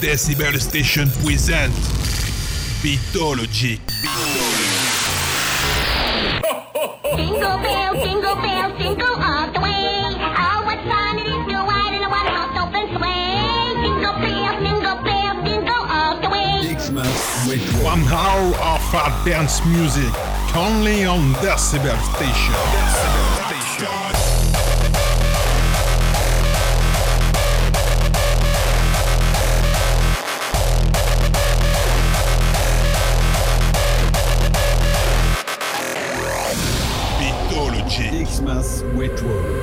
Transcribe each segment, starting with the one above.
Decibel Station present Beatologiq. Jingle bell, jingle bell, jingle all the way. Oh, what fun it is to ride in a one-horse open sleigh. Jingle bell, jingle bell, jingle all the way. X-Mas Retro. One hour of dance music only on Decibel Station. Decibel Beatologiq. X-Mas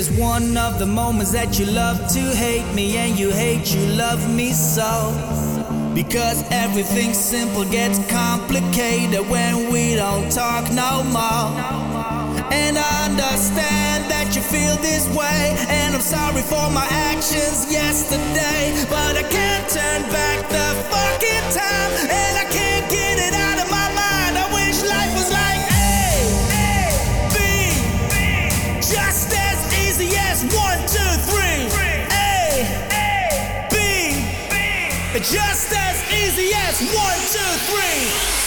is one of the moments that you love to hate me and you hate you love me so. Because everything simple gets complicated when we don't talk no more. And I understand that you feel this way, and I'm sorry for my actions yesterday. But I can't turn back the fucking time, and I can't get Just as easy as one, two, three.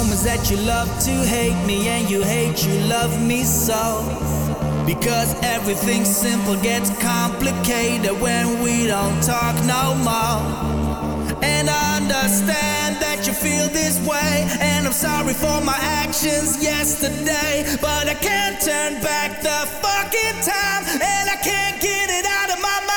Moments that you love to hate me and you hate you love me so. Because everything simple gets complicated when we don't talk no more. And I understand that you feel this way. And I'm sorry for my actions yesterday. But I can't turn back the fucking time. And I can't get it out of my mind.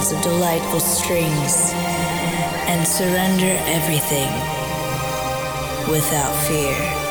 Sounds of delightful strings and surrender everything without fear.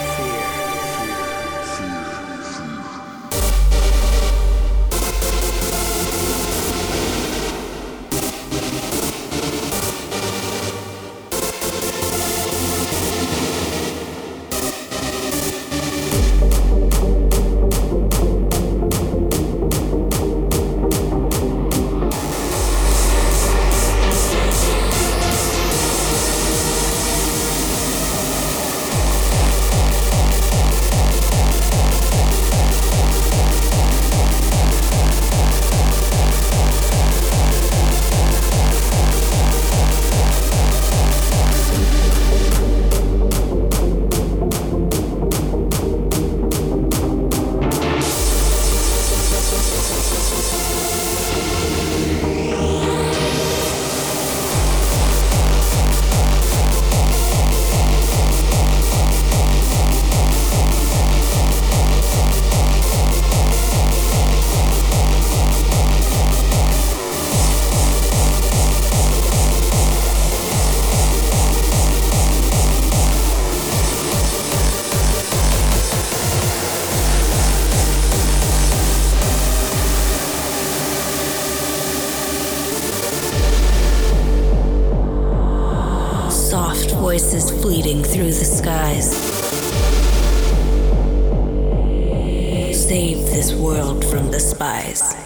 Voices fleeting through the skies. Save this world from the spies.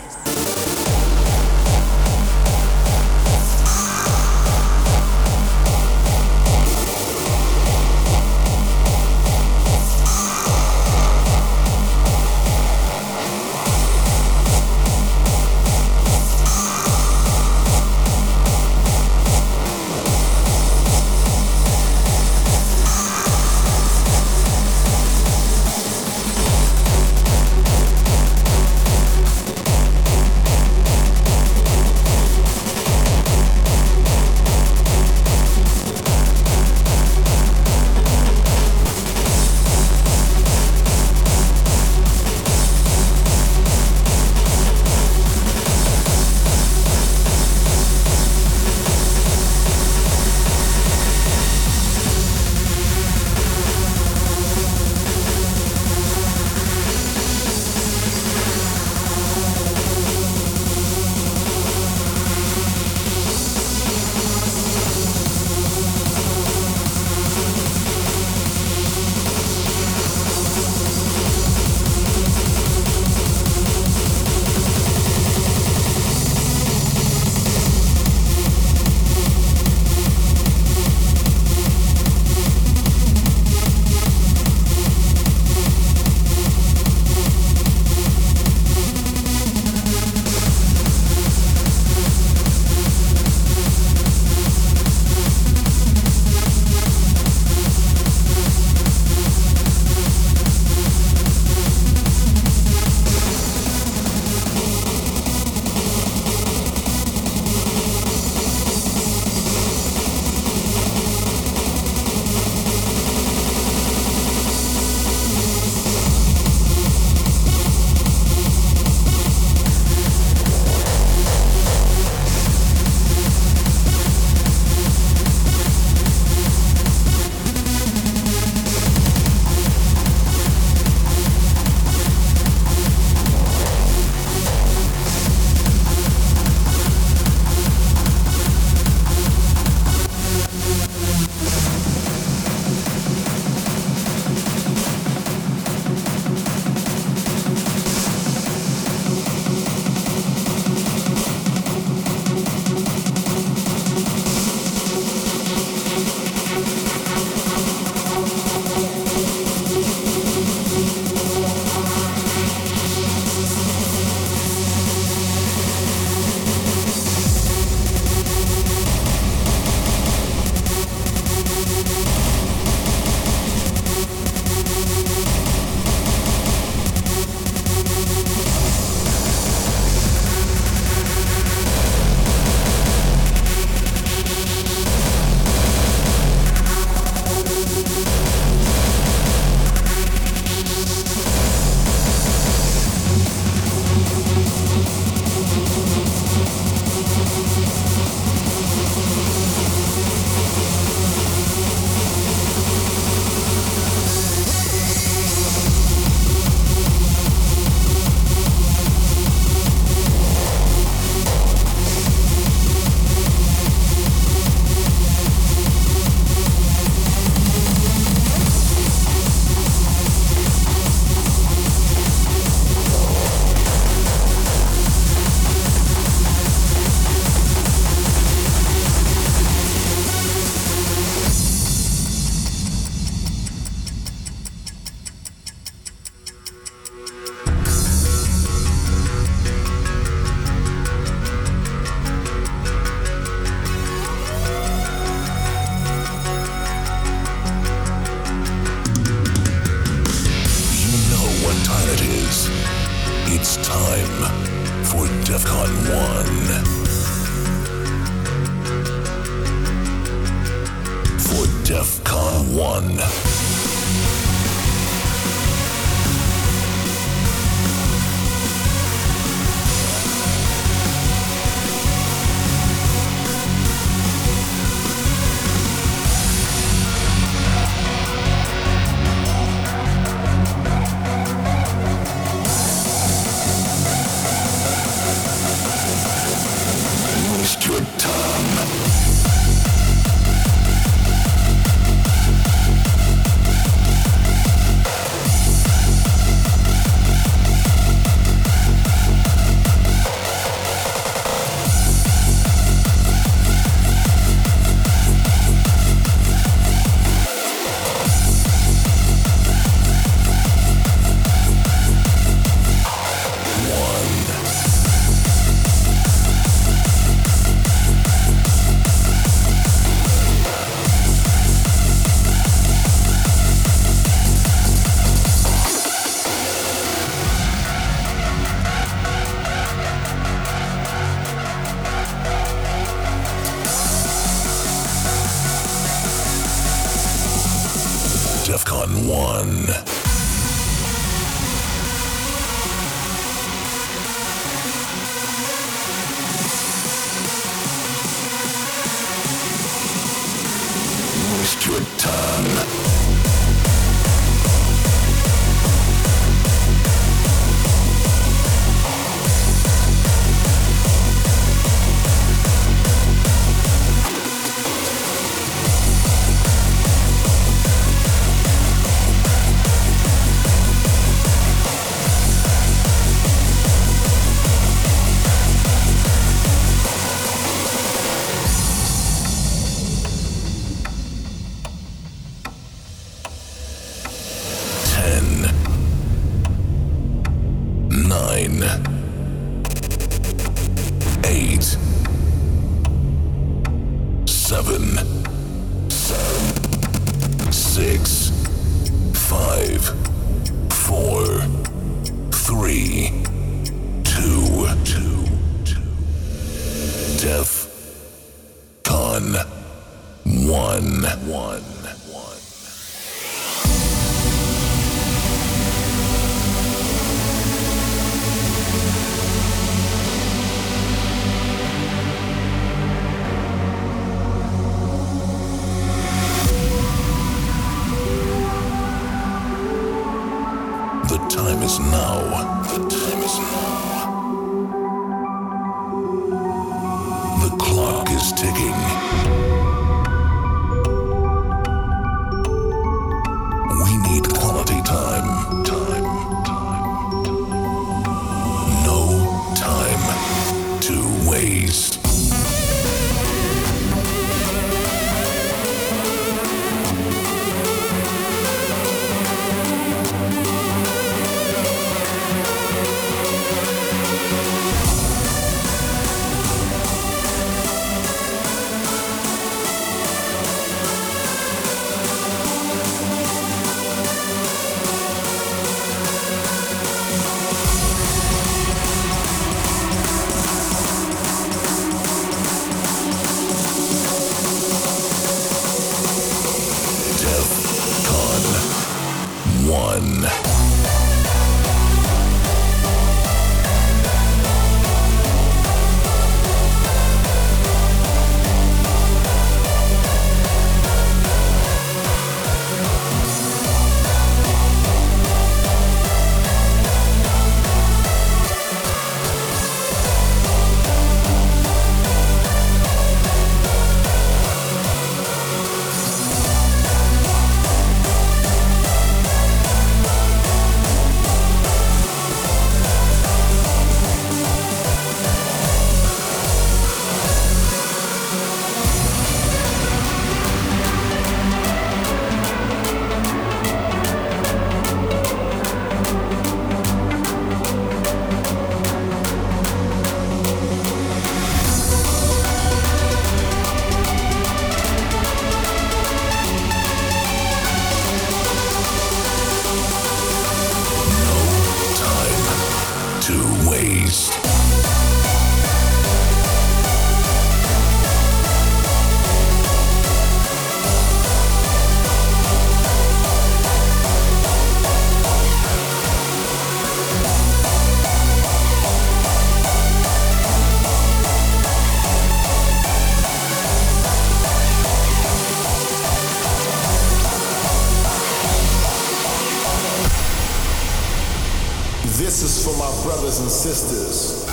This is for my brothers and sisters.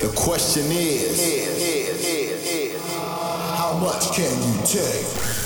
The question is, how much can you take?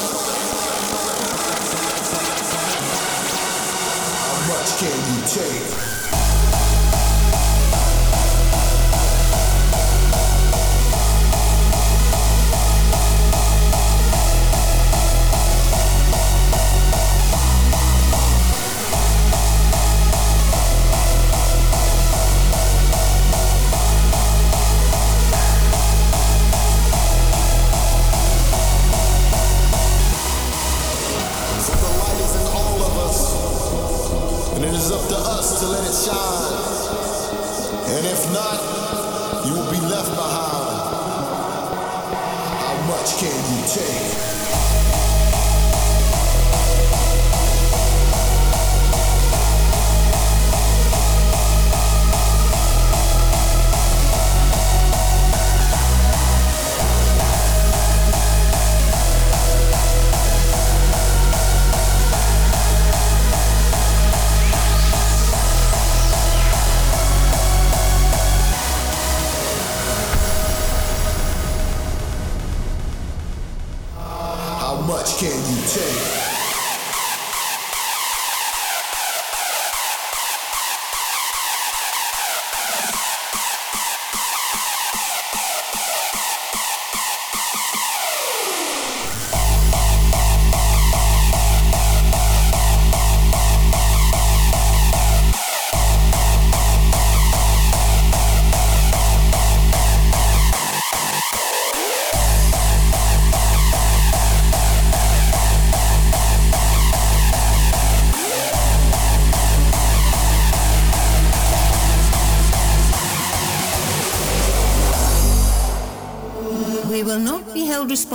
can you take?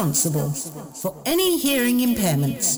Responsible for any hearing impairments.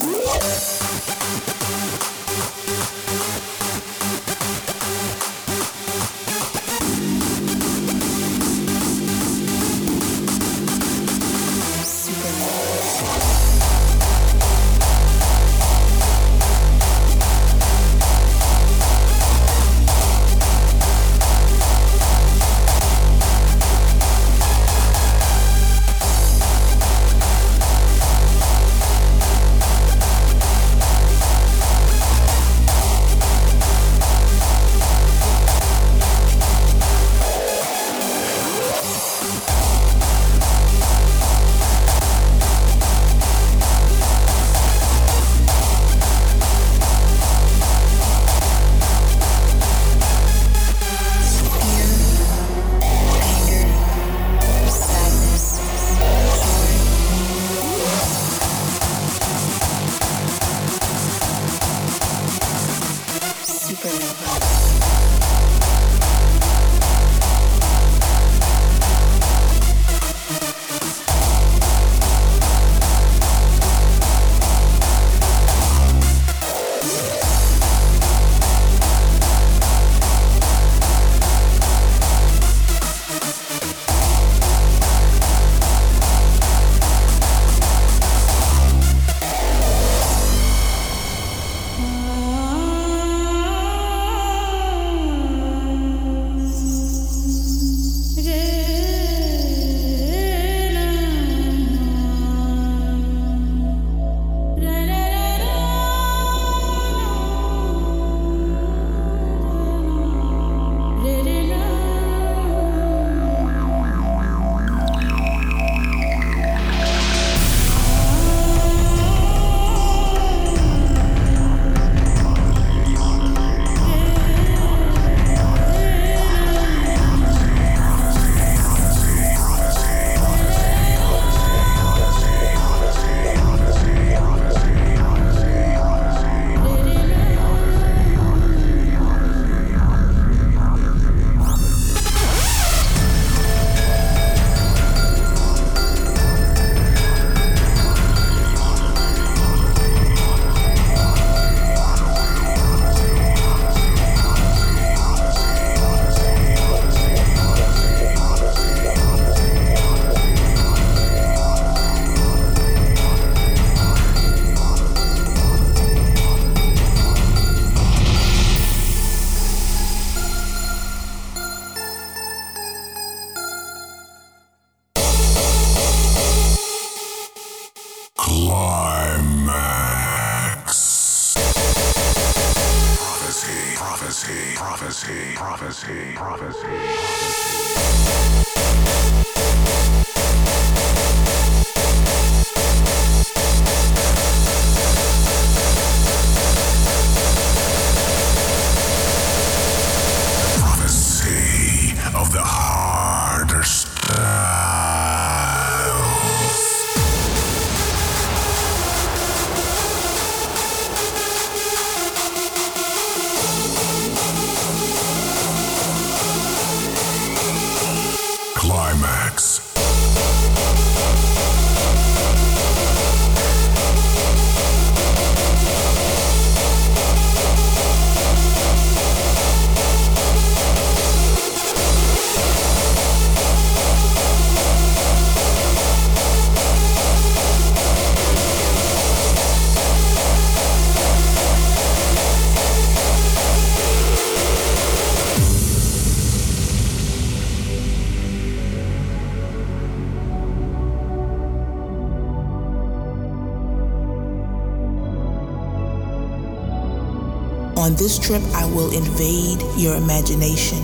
This trip, I will invade your imagination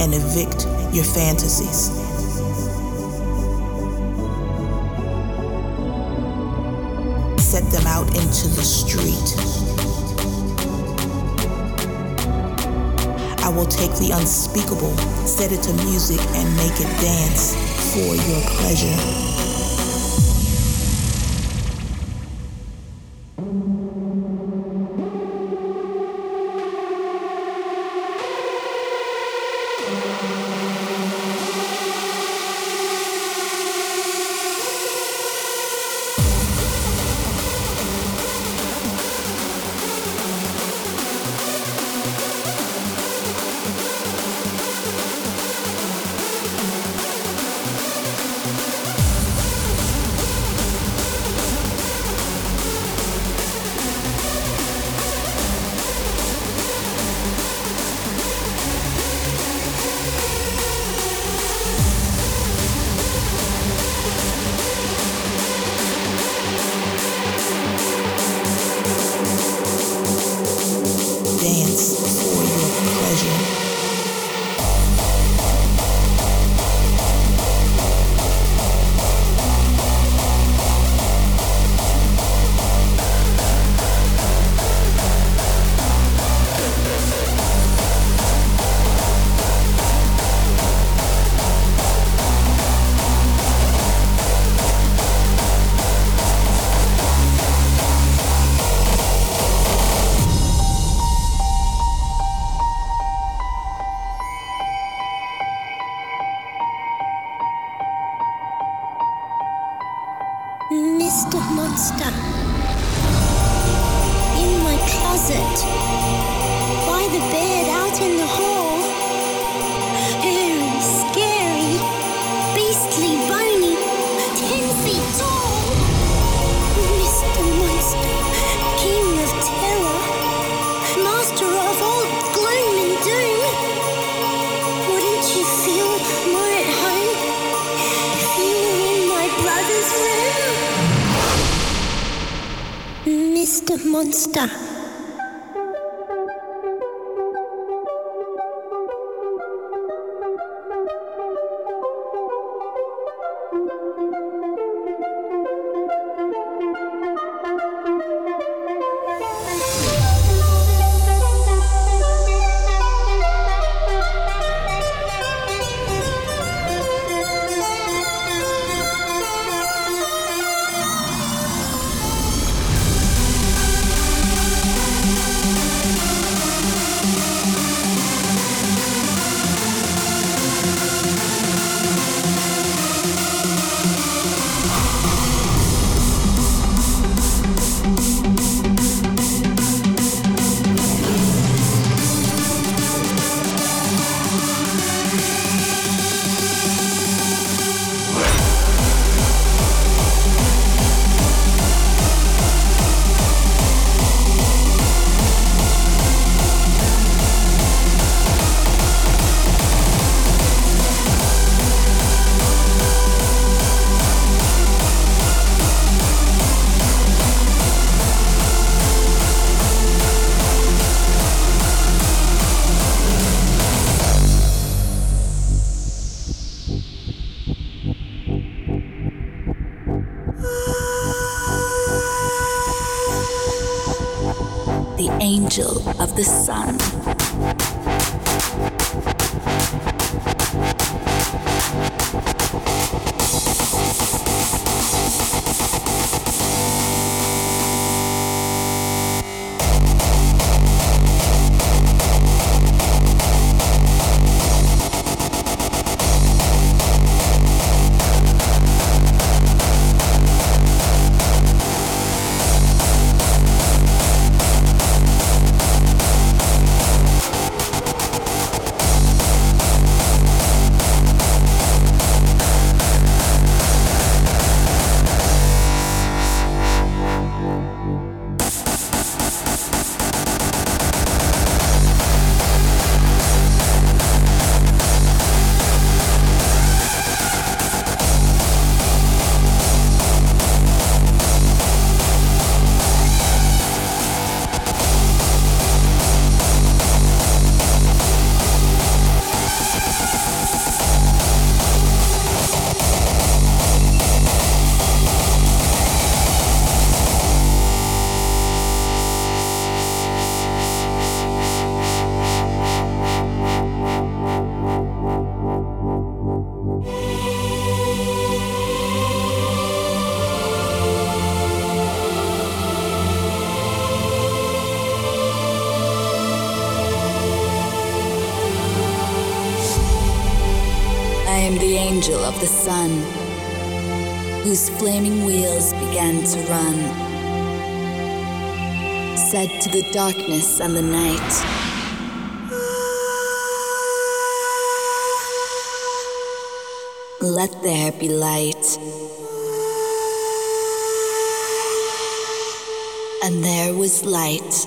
and evict your fantasies. Set them out into the street. I will take the unspeakable, set it to music, and make it dance for your pleasure. the sun, whose flaming wheels began to run, said to the darkness and the night, Let there be light. And there was light.